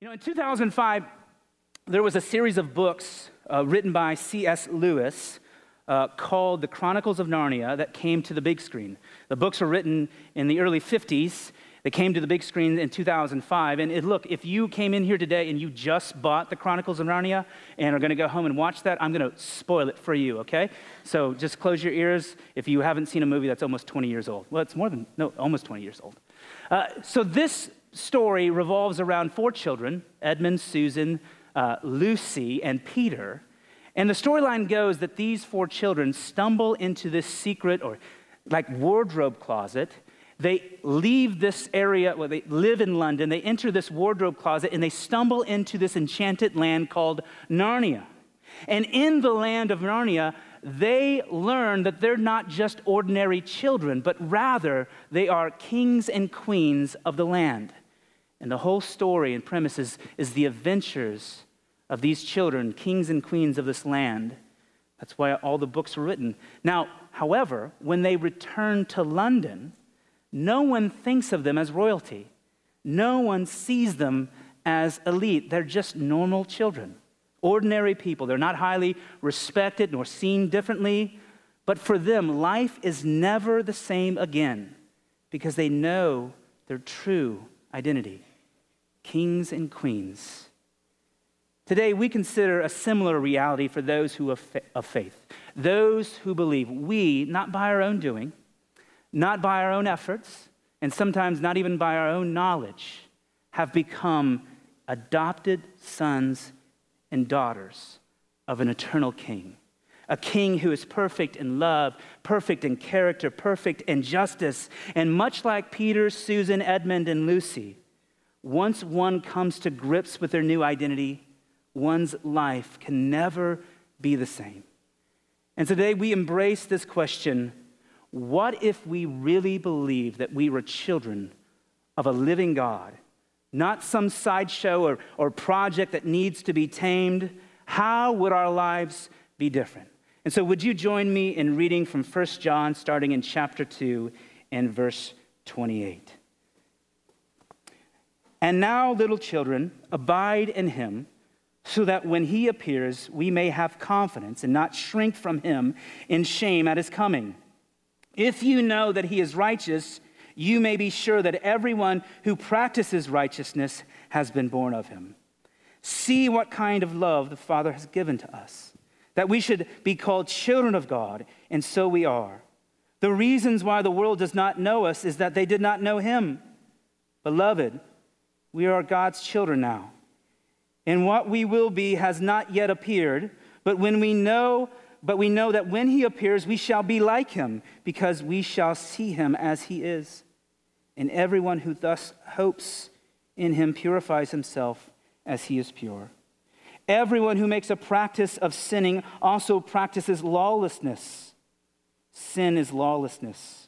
You know, in 2005, there was a series of books uh, written by C.S. Lewis uh, called The Chronicles of Narnia that came to the big screen. The books were written in the early 50s. They came to the big screen in 2005. And it, look, if you came in here today and you just bought The Chronicles of Narnia and are going to go home and watch that, I'm going to spoil it for you, okay? So just close your ears if you haven't seen a movie that's almost 20 years old. Well, it's more than, no, almost 20 years old. Uh, so this story revolves around four children Edmund, Susan, uh, Lucy, and Peter. And the storyline goes that these four children stumble into this secret or like wardrobe closet. They leave this area, well, they live in London, they enter this wardrobe closet, and they stumble into this enchanted land called Narnia. And in the land of Narnia, they learn that they're not just ordinary children, but rather they are kings and queens of the land. And the whole story and premise is, is the adventures of these children, kings and queens of this land. That's why all the books were written. Now, however, when they return to London, no one thinks of them as royalty. No one sees them as elite. They're just normal children, ordinary people. They're not highly respected nor seen differently. But for them, life is never the same again because they know their true identity kings and queens. Today, we consider a similar reality for those who of faith, those who believe we, not by our own doing, not by our own efforts, and sometimes not even by our own knowledge, have become adopted sons and daughters of an eternal king. A king who is perfect in love, perfect in character, perfect in justice. And much like Peter, Susan, Edmund, and Lucy, once one comes to grips with their new identity, one's life can never be the same. And today we embrace this question what if we really believe that we were children of a living God, not some sideshow or, or project that needs to be tamed? How would our lives be different? And so, would you join me in reading from 1 John, starting in chapter 2 and verse 28? And now, little children, abide in him, so that when he appears, we may have confidence and not shrink from him in shame at his coming. If you know that he is righteous, you may be sure that everyone who practices righteousness has been born of him. See what kind of love the Father has given to us, that we should be called children of God, and so we are. The reasons why the world does not know us is that they did not know him. Beloved, we are God's children now. And what we will be has not yet appeared, but when we know but we know that when he appears we shall be like him because we shall see him as he is. And everyone who thus hopes in him purifies himself as he is pure. Everyone who makes a practice of sinning also practices lawlessness. Sin is lawlessness.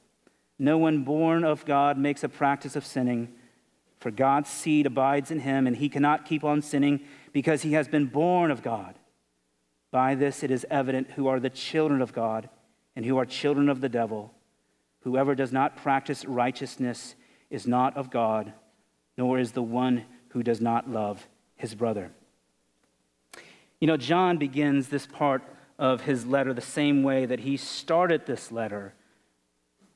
No one born of God makes a practice of sinning, for God's seed abides in him, and he cannot keep on sinning because he has been born of God. By this it is evident who are the children of God and who are children of the devil. Whoever does not practice righteousness is not of God, nor is the one who does not love his brother. You know, John begins this part of his letter the same way that he started this letter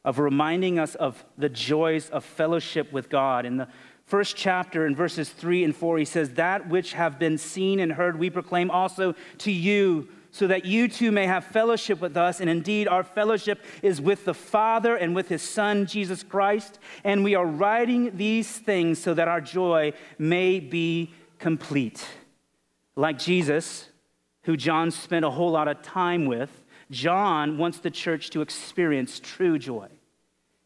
of reminding us of the joys of fellowship with God. In the first chapter, in verses 3 and 4, he says, That which have been seen and heard, we proclaim also to you, so that you too may have fellowship with us. And indeed, our fellowship is with the Father and with his Son, Jesus Christ. And we are writing these things so that our joy may be complete. Like Jesus, who John spent a whole lot of time with, John wants the church to experience true joy.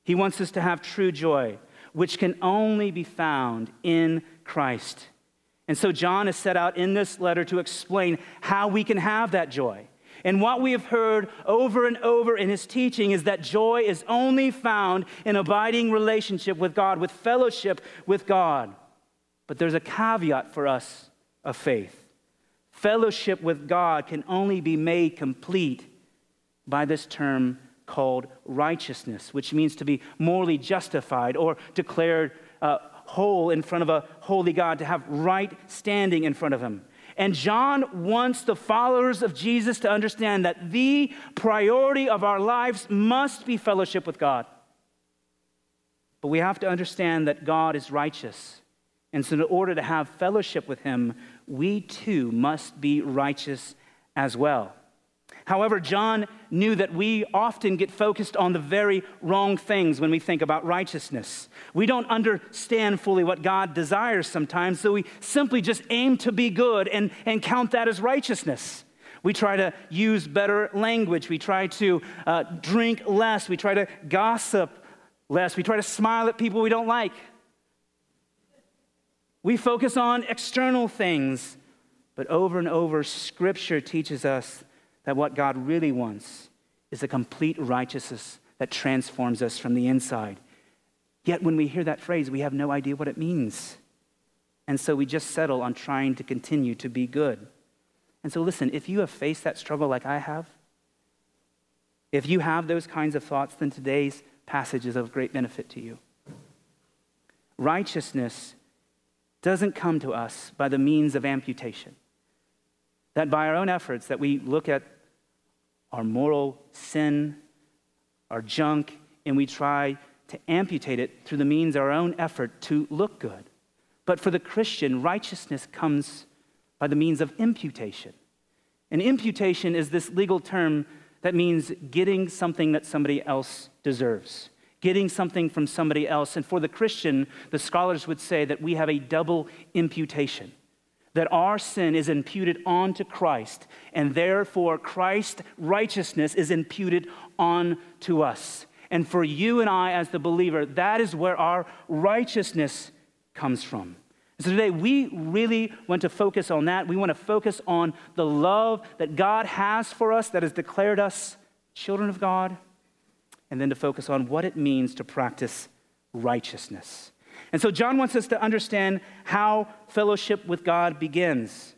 He wants us to have true joy, which can only be found in Christ And so John is set out in this letter to explain how we can have that joy. And what we have heard over and over in his teaching is that joy is only found in abiding relationship with God, with fellowship with God. But there's a caveat for us of faith. Fellowship with God can only be made complete by this term called righteousness, which means to be morally justified or declared uh, whole in front of a holy God, to have right standing in front of Him. And John wants the followers of Jesus to understand that the priority of our lives must be fellowship with God. But we have to understand that God is righteous. And so, in order to have fellowship with Him, we too must be righteous as well. However, John knew that we often get focused on the very wrong things when we think about righteousness. We don't understand fully what God desires sometimes, so we simply just aim to be good and, and count that as righteousness. We try to use better language. We try to uh, drink less. We try to gossip less. We try to smile at people we don't like. We focus on external things. But over and over, Scripture teaches us that what God really wants is a complete righteousness that transforms us from the inside. Yet when we hear that phrase, we have no idea what it means. And so we just settle on trying to continue to be good. And so, listen, if you have faced that struggle like I have, if you have those kinds of thoughts, then today's passage is of great benefit to you. Righteousness doesn't come to us by the means of amputation. That by our own efforts, that we look at our moral sin, our junk, and we try to amputate it through the means of our own effort to look good. But for the Christian, righteousness comes by the means of imputation. And imputation is this legal term that means getting something that somebody else deserves, getting something from somebody else. And for the Christian, the scholars would say that we have a double imputation that our sin is imputed onto Christ, and therefore Christ's righteousness is imputed onto us. And for you and I, as the believer, that is where our righteousness comes from. So today, we really want to focus on that. We want to focus on the love that God has for us, that has declared us children of God, and then to focus on what it means to practice righteousness. And so John wants us to understand how fellowship with God begins,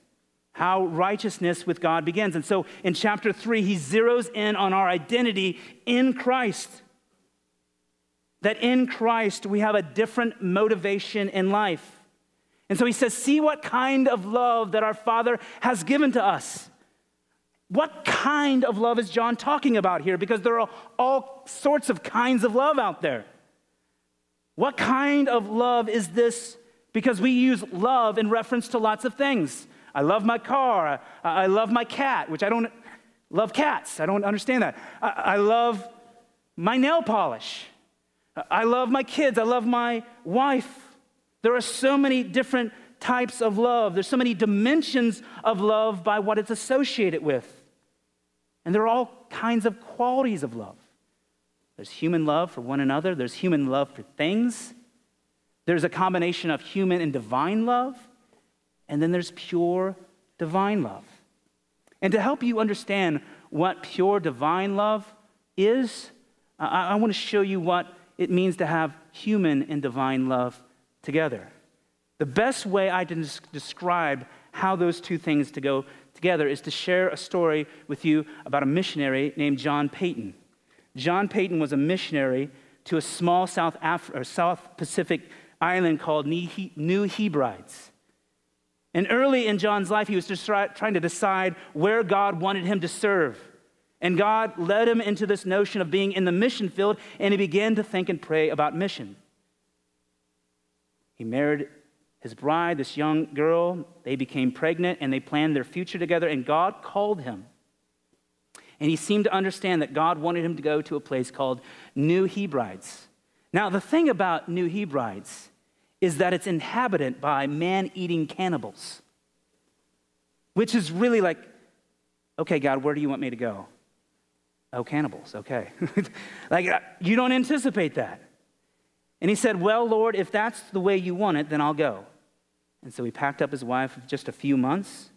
how righteousness with God begins. And so in chapter 3, he zeroes in on our identity in Christ. That in Christ we have a different motivation in life. And so he says, See what kind of love that our Father has given to us. What kind of love is John talking about here? Because there are all sorts of kinds of love out there. What kind of love is this? Because we use love in reference to lots of things. I love my car. I, I love my cat, which I don't love cats. I don't understand that. I, I love my nail polish. I love my kids. I love my wife. There are so many different types of love. There's so many dimensions of love by what it's associated with. And there are all kinds of qualities of love. There's human love for one another, there's human love for things, there's a combination of human and divine love, and then there's pure divine love. And to help you understand what pure divine love is, I, I want to show you what it means to have human and divine love together. The best way I can describe how those two things to go together is to share a story with you about a missionary named John Paton. John Paton was a missionary to a small South, Af- or South Pacific island called New Hebrides. And early in John's life, he was just try- trying to decide where God wanted him to serve. And God led him into this notion of being in the mission field, and he began to think and pray about mission. He married his bride, this young girl. They became pregnant, and they planned their future together, and God called him and he seemed to understand that God wanted him to go to a place called New Hebrides. Now, the thing about New Hebrides is that it's inhabited by man eating cannibals, which is really like, okay, God, where do you want me to go? Oh, cannibals, okay. like, uh, you don't anticipate that. And he said, Well, Lord, if that's the way you want it, then I'll go. And so he packed up his wife of just a few months,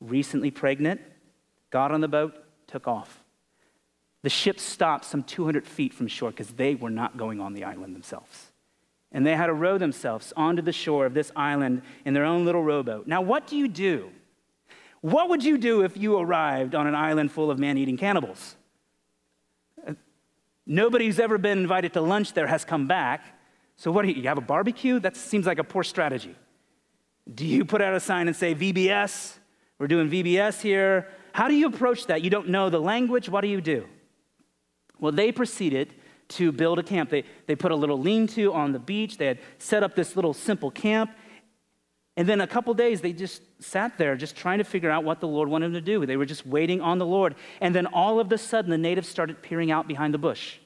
recently pregnant, got on the boat, took off. The ship stopped some 200 feet from shore because they were not going on the island themselves. And they had to row themselves onto the shore of this island in their own little rowboat. Now, what do you do? What would you do if you arrived on an island full of man eating cannibals? Uh, nobody who's ever been invited to lunch there has come back. So, what do you, you have a barbecue? That seems like a poor strategy. Do you put out a sign and say, VBS? We're doing VBS here. How do you approach that? You don't know the language. What do you do? Well, they proceeded to build a camp. They, they put a little lean to on the beach. They had set up this little simple camp. And then a couple days, they just sat there, just trying to figure out what the Lord wanted them to do. They were just waiting on the Lord. And then all of a sudden, the natives started peering out behind the bush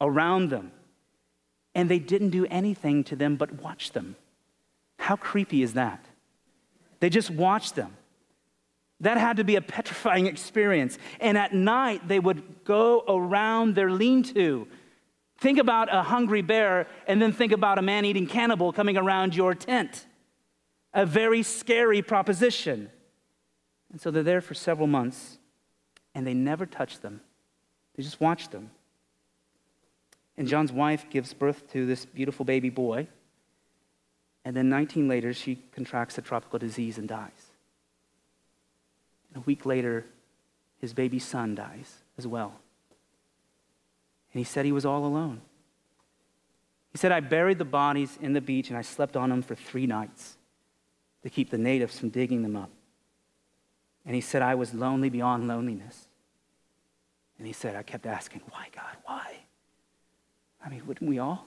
around them. And they didn't do anything to them but watch them. How creepy is that? They just watched them. That had to be a petrifying experience. And at night, they would go around their lean to. Think about a hungry bear, and then think about a man eating cannibal coming around your tent. A very scary proposition. And so they're there for several months, and they never touch them, they just watch them. And John's wife gives birth to this beautiful baby boy. And then 19 later, she contracts a tropical disease and dies. And a week later, his baby son dies as well. And he said he was all alone. He said, I buried the bodies in the beach and I slept on them for three nights to keep the natives from digging them up. And he said, I was lonely beyond loneliness. And he said, I kept asking, Why, God? Why? I mean, wouldn't we all?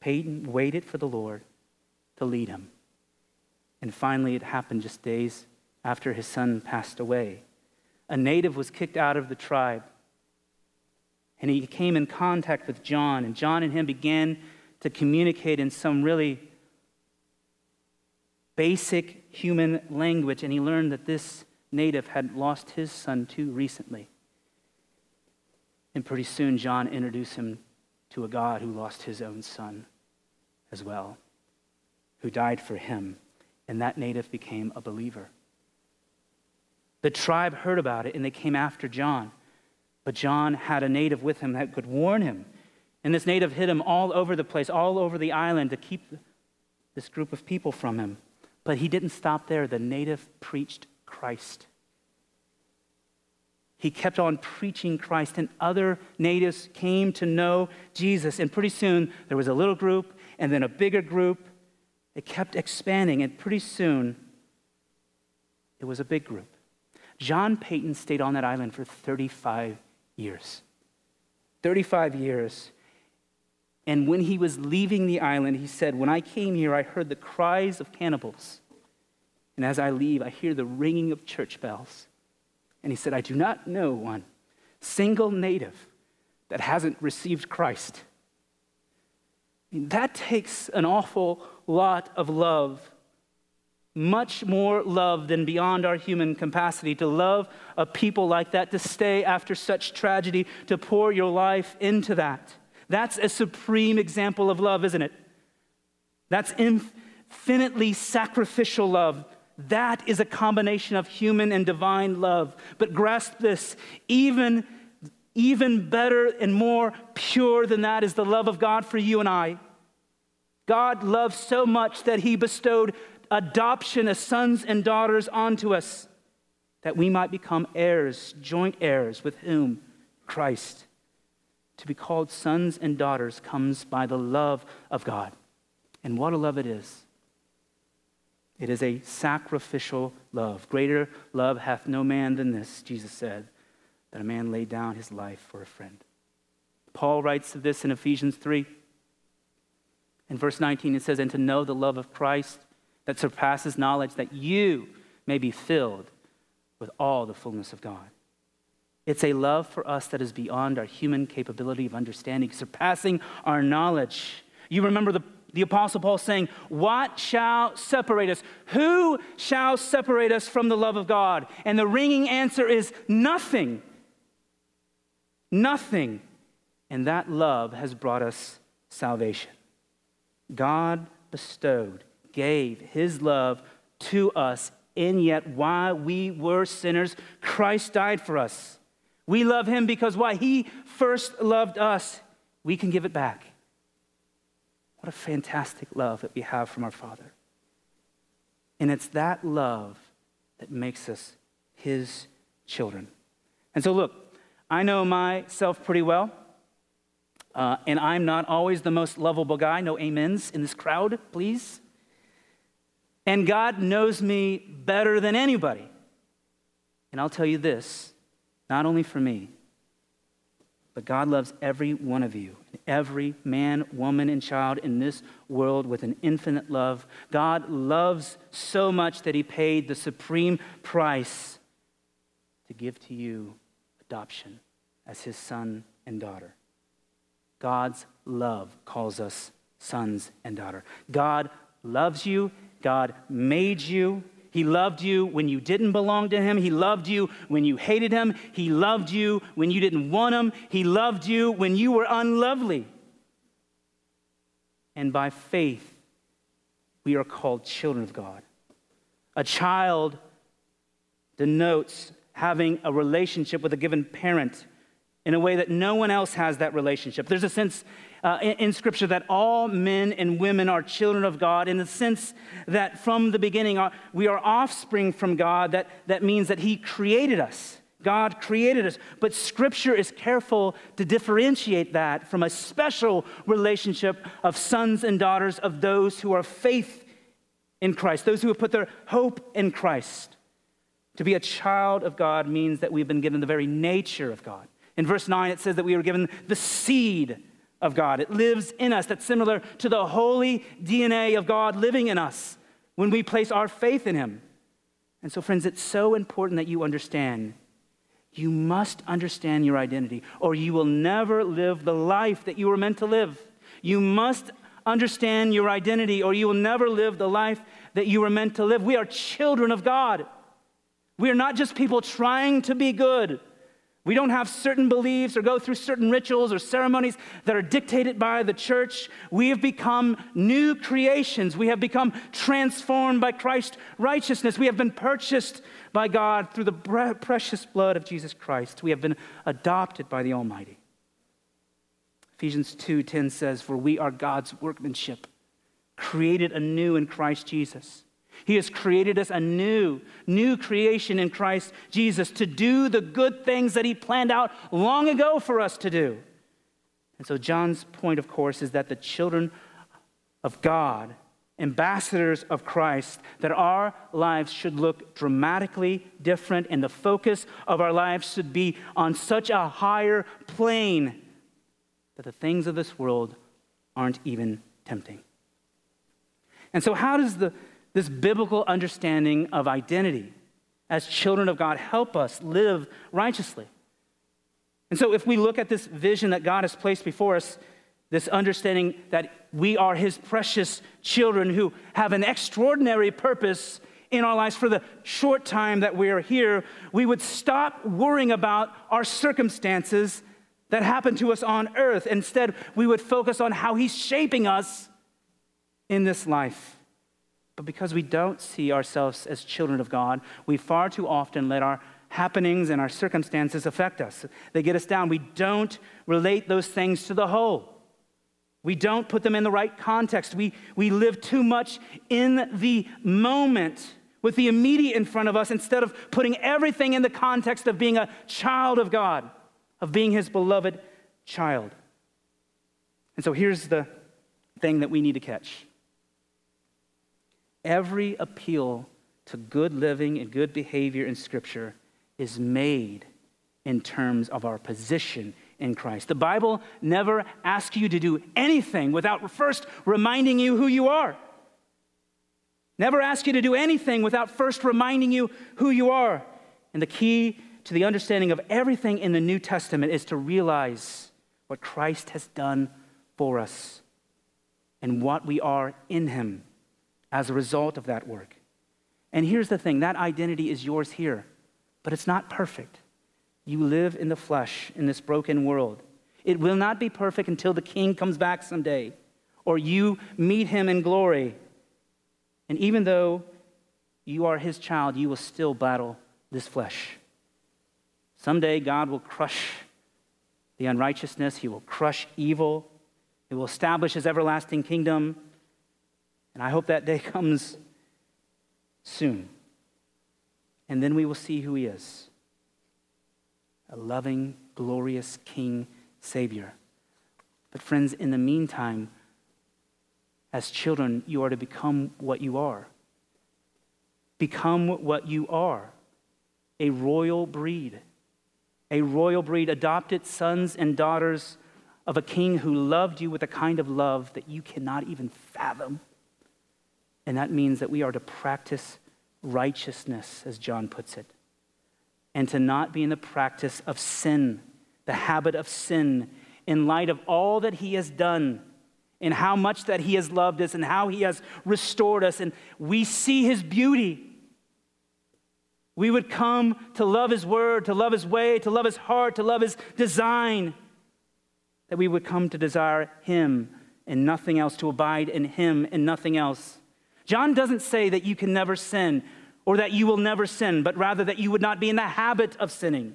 Paton waited for the Lord to lead him. And finally, it happened just days after his son passed away. A native was kicked out of the tribe. And he came in contact with John, and John and him began to communicate in some really basic human language. And he learned that this native had lost his son too recently. And pretty soon, John introduced him to a God who lost his own son as well, who died for him and that native became a believer. The tribe heard about it and they came after John. But John had a native with him that could warn him. And this native hid him all over the place, all over the island to keep this group of people from him. But he didn't stop there. The native preached Christ. He kept on preaching Christ, and other natives came to know Jesus. And pretty soon, there was a little group, and then a bigger group, it kept expanding, and pretty soon, it was a big group. John Paton stayed on that island for 35 years. 35 years. And when he was leaving the island, he said, When I came here, I heard the cries of cannibals. And as I leave, I hear the ringing of church bells. And he said, I do not know one single native that hasn't received Christ. That takes an awful lot of love, much more love than beyond our human capacity to love a people like that, to stay after such tragedy, to pour your life into that. That's a supreme example of love, isn't it? That's infinitely sacrificial love. That is a combination of human and divine love. But grasp this even, even better and more pure than that is the love of God for you and I. God loved so much that he bestowed adoption as sons and daughters onto us, that we might become heirs, joint heirs with whom? Christ. To be called sons and daughters comes by the love of God. And what a love it is! It is a sacrificial love. Greater love hath no man than this, Jesus said, that a man lay down his life for a friend. Paul writes of this in Ephesians 3. In verse 19, it says, And to know the love of Christ that surpasses knowledge, that you may be filled with all the fullness of God. It's a love for us that is beyond our human capability of understanding, surpassing our knowledge. You remember the, the Apostle Paul saying, What shall separate us? Who shall separate us from the love of God? And the ringing answer is nothing. Nothing. And that love has brought us salvation. God bestowed, gave his love to us, and yet while we were sinners, Christ died for us. We love him because why? He first loved us. We can give it back. What a fantastic love that we have from our Father. And it's that love that makes us his children. And so, look, I know myself pretty well, uh, and I'm not always the most lovable guy. No amens in this crowd, please. And God knows me better than anybody. And I'll tell you this not only for me, but God loves every one of you, every man, woman, and child in this world with an infinite love. God loves so much that He paid the supreme price to give to you adoption as His son and daughter. God's love calls us sons and daughter. God loves you. God made you. He loved you when you didn't belong to Him. He loved you when you hated Him. He loved you when you didn't want Him. He loved you when you were unlovely. And by faith, we are called children of God. A child denotes having a relationship with a given parent in a way that no one else has that relationship. There's a sense uh, in, in, Scripture that all men and women are children of God, in the sense that from the beginning uh, we are offspring from God. That, that means that He created us. God created us. But Scripture is careful to differentiate that from a special relationship of sons and daughters of those who are faith in Christ, those who have put their hope in Christ. To be a child of God means that we've been given the very nature of God. In verse 9, it says that we were given the seed of God. It lives in us. That's similar to the holy DNA of God living in us when we place our faith in Him. And so, friends, it's so important that you understand. You must understand your identity, or you will never live the life that you were meant to live. You must understand your identity, or you will never live the life that you were meant to live. We are children of God. We are not just people trying to be good. We don't have certain beliefs or go through certain rituals or ceremonies that are dictated by the church. We have become new creations. We have become transformed by Christ's righteousness. We have been purchased by God through the precious blood of Jesus Christ. We have been adopted by the Almighty. Ephesians 2:10 says, "For we are God's workmanship, created anew in Christ Jesus." He has created us a new, new creation in Christ Jesus to do the good things that He planned out long ago for us to do. And so, John's point, of course, is that the children of God, ambassadors of Christ, that our lives should look dramatically different and the focus of our lives should be on such a higher plane that the things of this world aren't even tempting. And so, how does the this biblical understanding of identity as children of God help us live righteously. And so, if we look at this vision that God has placed before us, this understanding that we are His precious children who have an extraordinary purpose in our lives for the short time that we are here, we would stop worrying about our circumstances that happen to us on earth. Instead, we would focus on how He's shaping us in this life. But because we don't see ourselves as children of God, we far too often let our happenings and our circumstances affect us. They get us down. We don't relate those things to the whole. We don't put them in the right context. We, we live too much in the moment with the immediate in front of us instead of putting everything in the context of being a child of God, of being His beloved child. And so here's the thing that we need to catch Every appeal to good living and good behavior in Scripture is made in terms of our position in Christ. The Bible never asks you to do anything without first reminding you who you are. Never asks you to do anything without first reminding you who you are. And the key to the understanding of everything in the New Testament is to realize what Christ has done for us and what we are in Him as a result of that work. And here's the thing that identity is yours here, but it's not perfect. You live in the flesh in this broken world. It will not be perfect until the king comes back someday or you meet him in glory. And even though you are his child, you will still battle this flesh. Someday God will crush the unrighteousness, he will crush evil, he will establish his everlasting kingdom. And I hope that day comes soon. And then we will see who he is a loving, glorious King Savior. But, friends, in the meantime, as children, you are to become what you are. Become what you are a royal breed, a royal breed, adopted sons and daughters of a king who loved you with a kind of love that you cannot even fathom. And that means that we are to practice righteousness, as John puts it, and to not be in the practice of sin, the habit of sin, in light of all that he has done and how much that he has loved us and how he has restored us. And we see his beauty. We would come to love his word, to love his way, to love his heart, to love his design. That we would come to desire him and nothing else, to abide in him and nothing else. John doesn't say that you can never sin or that you will never sin, but rather that you would not be in the habit of sinning.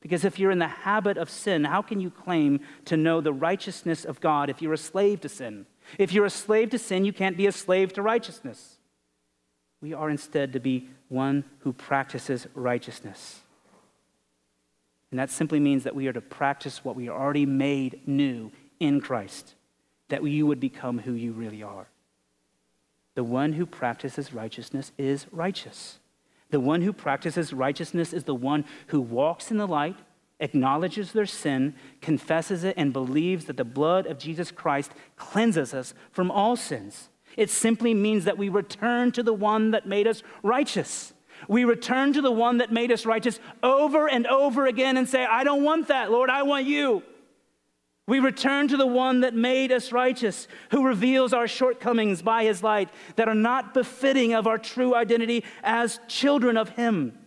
Because if you're in the habit of sin, how can you claim to know the righteousness of God if you're a slave to sin? If you're a slave to sin, you can't be a slave to righteousness. We are instead to be one who practices righteousness. And that simply means that we are to practice what we are already made new in Christ, that you would become who you really are. The one who practices righteousness is righteous. The one who practices righteousness is the one who walks in the light, acknowledges their sin, confesses it, and believes that the blood of Jesus Christ cleanses us from all sins. It simply means that we return to the one that made us righteous. We return to the one that made us righteous over and over again and say, I don't want that, Lord, I want you. We return to the one that made us righteous, who reveals our shortcomings by his light that are not befitting of our true identity as children of him.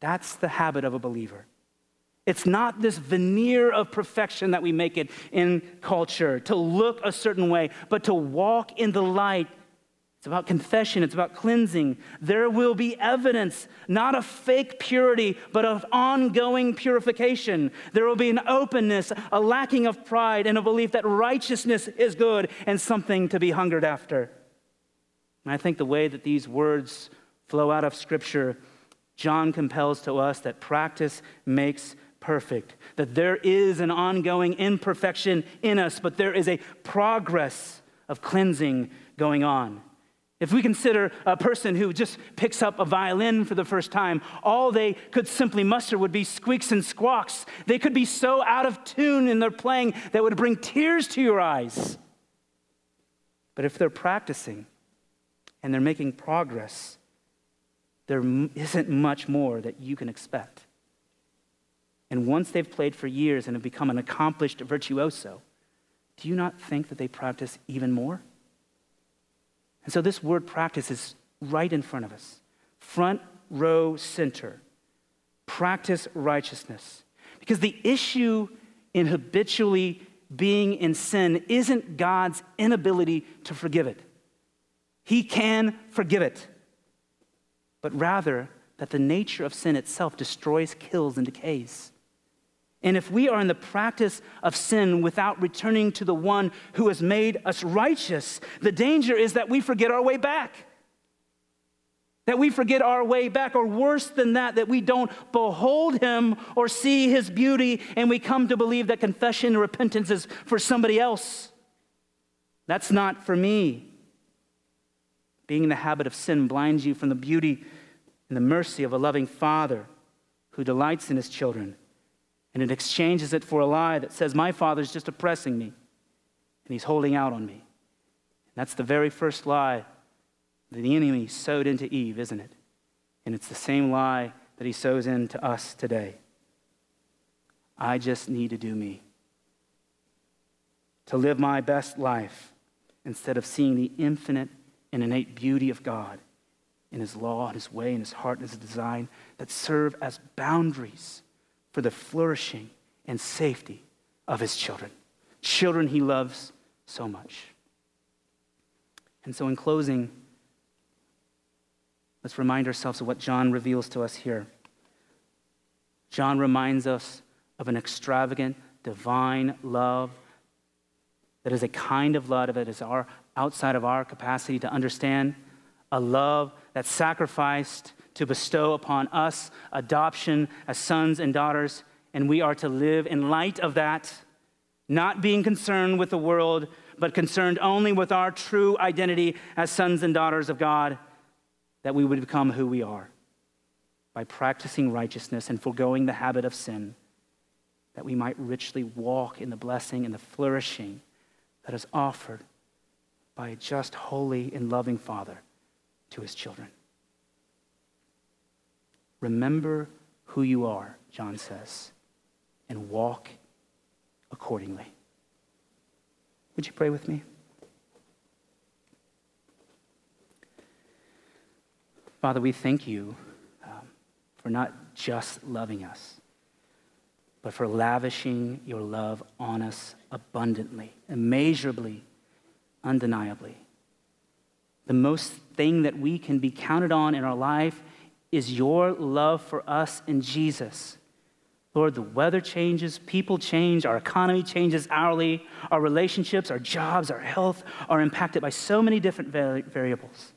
That's the habit of a believer. It's not this veneer of perfection that we make it in culture, to look a certain way, but to walk in the light it's about confession, it's about cleansing. There will be evidence, not of fake purity, but of ongoing purification. There will be an openness, a lacking of pride, and a belief that righteousness is good and something to be hungered after. And I think the way that these words flow out of Scripture, John compels to us that practice makes perfect, that there is an ongoing imperfection in us, but there is a progress of cleansing going on. If we consider a person who just picks up a violin for the first time, all they could simply muster would be squeaks and squawks. They could be so out of tune in their playing that would bring tears to your eyes. But if they're practicing and they're making progress, there isn't much more that you can expect. And once they've played for years and have become an accomplished virtuoso, do you not think that they practice even more? And so this word practice is right in front of us. Front row center. Practice righteousness. Because the issue in habitually being in sin isn't God's inability to forgive it. He can forgive it. But rather, that the nature of sin itself destroys, kills, and decays. And if we are in the practice of sin without returning to the one who has made us righteous, the danger is that we forget our way back. That we forget our way back, or worse than that, that we don't behold him or see his beauty, and we come to believe that confession and repentance is for somebody else. That's not for me. Being in the habit of sin blinds you from the beauty and the mercy of a loving father who delights in his children and it exchanges it for a lie that says, My father's just oppressing me and he's holding out on me. And that's the very first lie that the enemy sowed into Eve, isn't it? And it's the same lie that he sows into us today. I just need to do me. To live my best life instead of seeing the infinite and innate beauty of God in his law, in his way, and his heart, and his design that serve as boundaries for the flourishing and safety of his children, children he loves so much. And so, in closing, let's remind ourselves of what John reveals to us here. John reminds us of an extravagant, divine love that is a kind of love that is our, outside of our capacity to understand, a love that sacrificed to bestow upon us adoption as sons and daughters, and we are to live in light of that, not being concerned with the world, but concerned only with our true identity as sons and daughters of God, that we would become who we are by practicing righteousness and foregoing the habit of sin, that we might richly walk in the blessing and the flourishing that is offered by a just, holy, and loving Father to his children. Remember who you are, John says, and walk accordingly. Would you pray with me? Father, we thank you um, for not just loving us, but for lavishing your love on us abundantly, immeasurably, undeniably. The most thing that we can be counted on in our life is your love for us in Jesus. Lord, the weather changes, people change, our economy changes hourly, our relationships, our jobs, our health are impacted by so many different variables.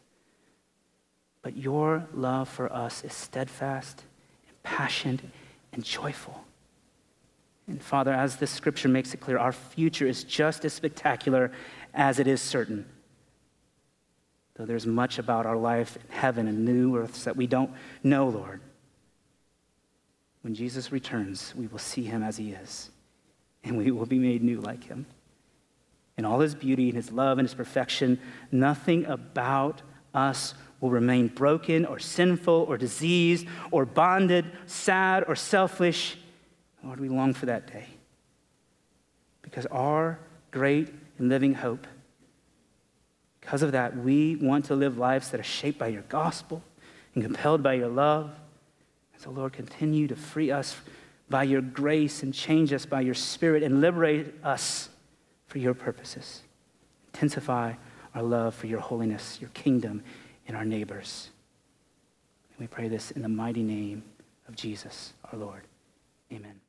But your love for us is steadfast, impassioned, and joyful. And Father, as this scripture makes it clear, our future is just as spectacular as it is certain. Though there's much about our life in heaven and new earths that we don't know, Lord. When Jesus returns, we will see him as he is, and we will be made new like him. In all his beauty and his love and his perfection, nothing about us will remain broken or sinful or diseased or bonded, sad or selfish Lord, we long for that day. Because our great and living hope, because of that, we want to live lives that are shaped by your gospel and compelled by your love. so, Lord, continue to free us by your grace and change us by your spirit and liberate us for your purposes. Intensify our love for your holiness, your kingdom, and our neighbors. And we pray this in the mighty name of Jesus, our Lord. Amen.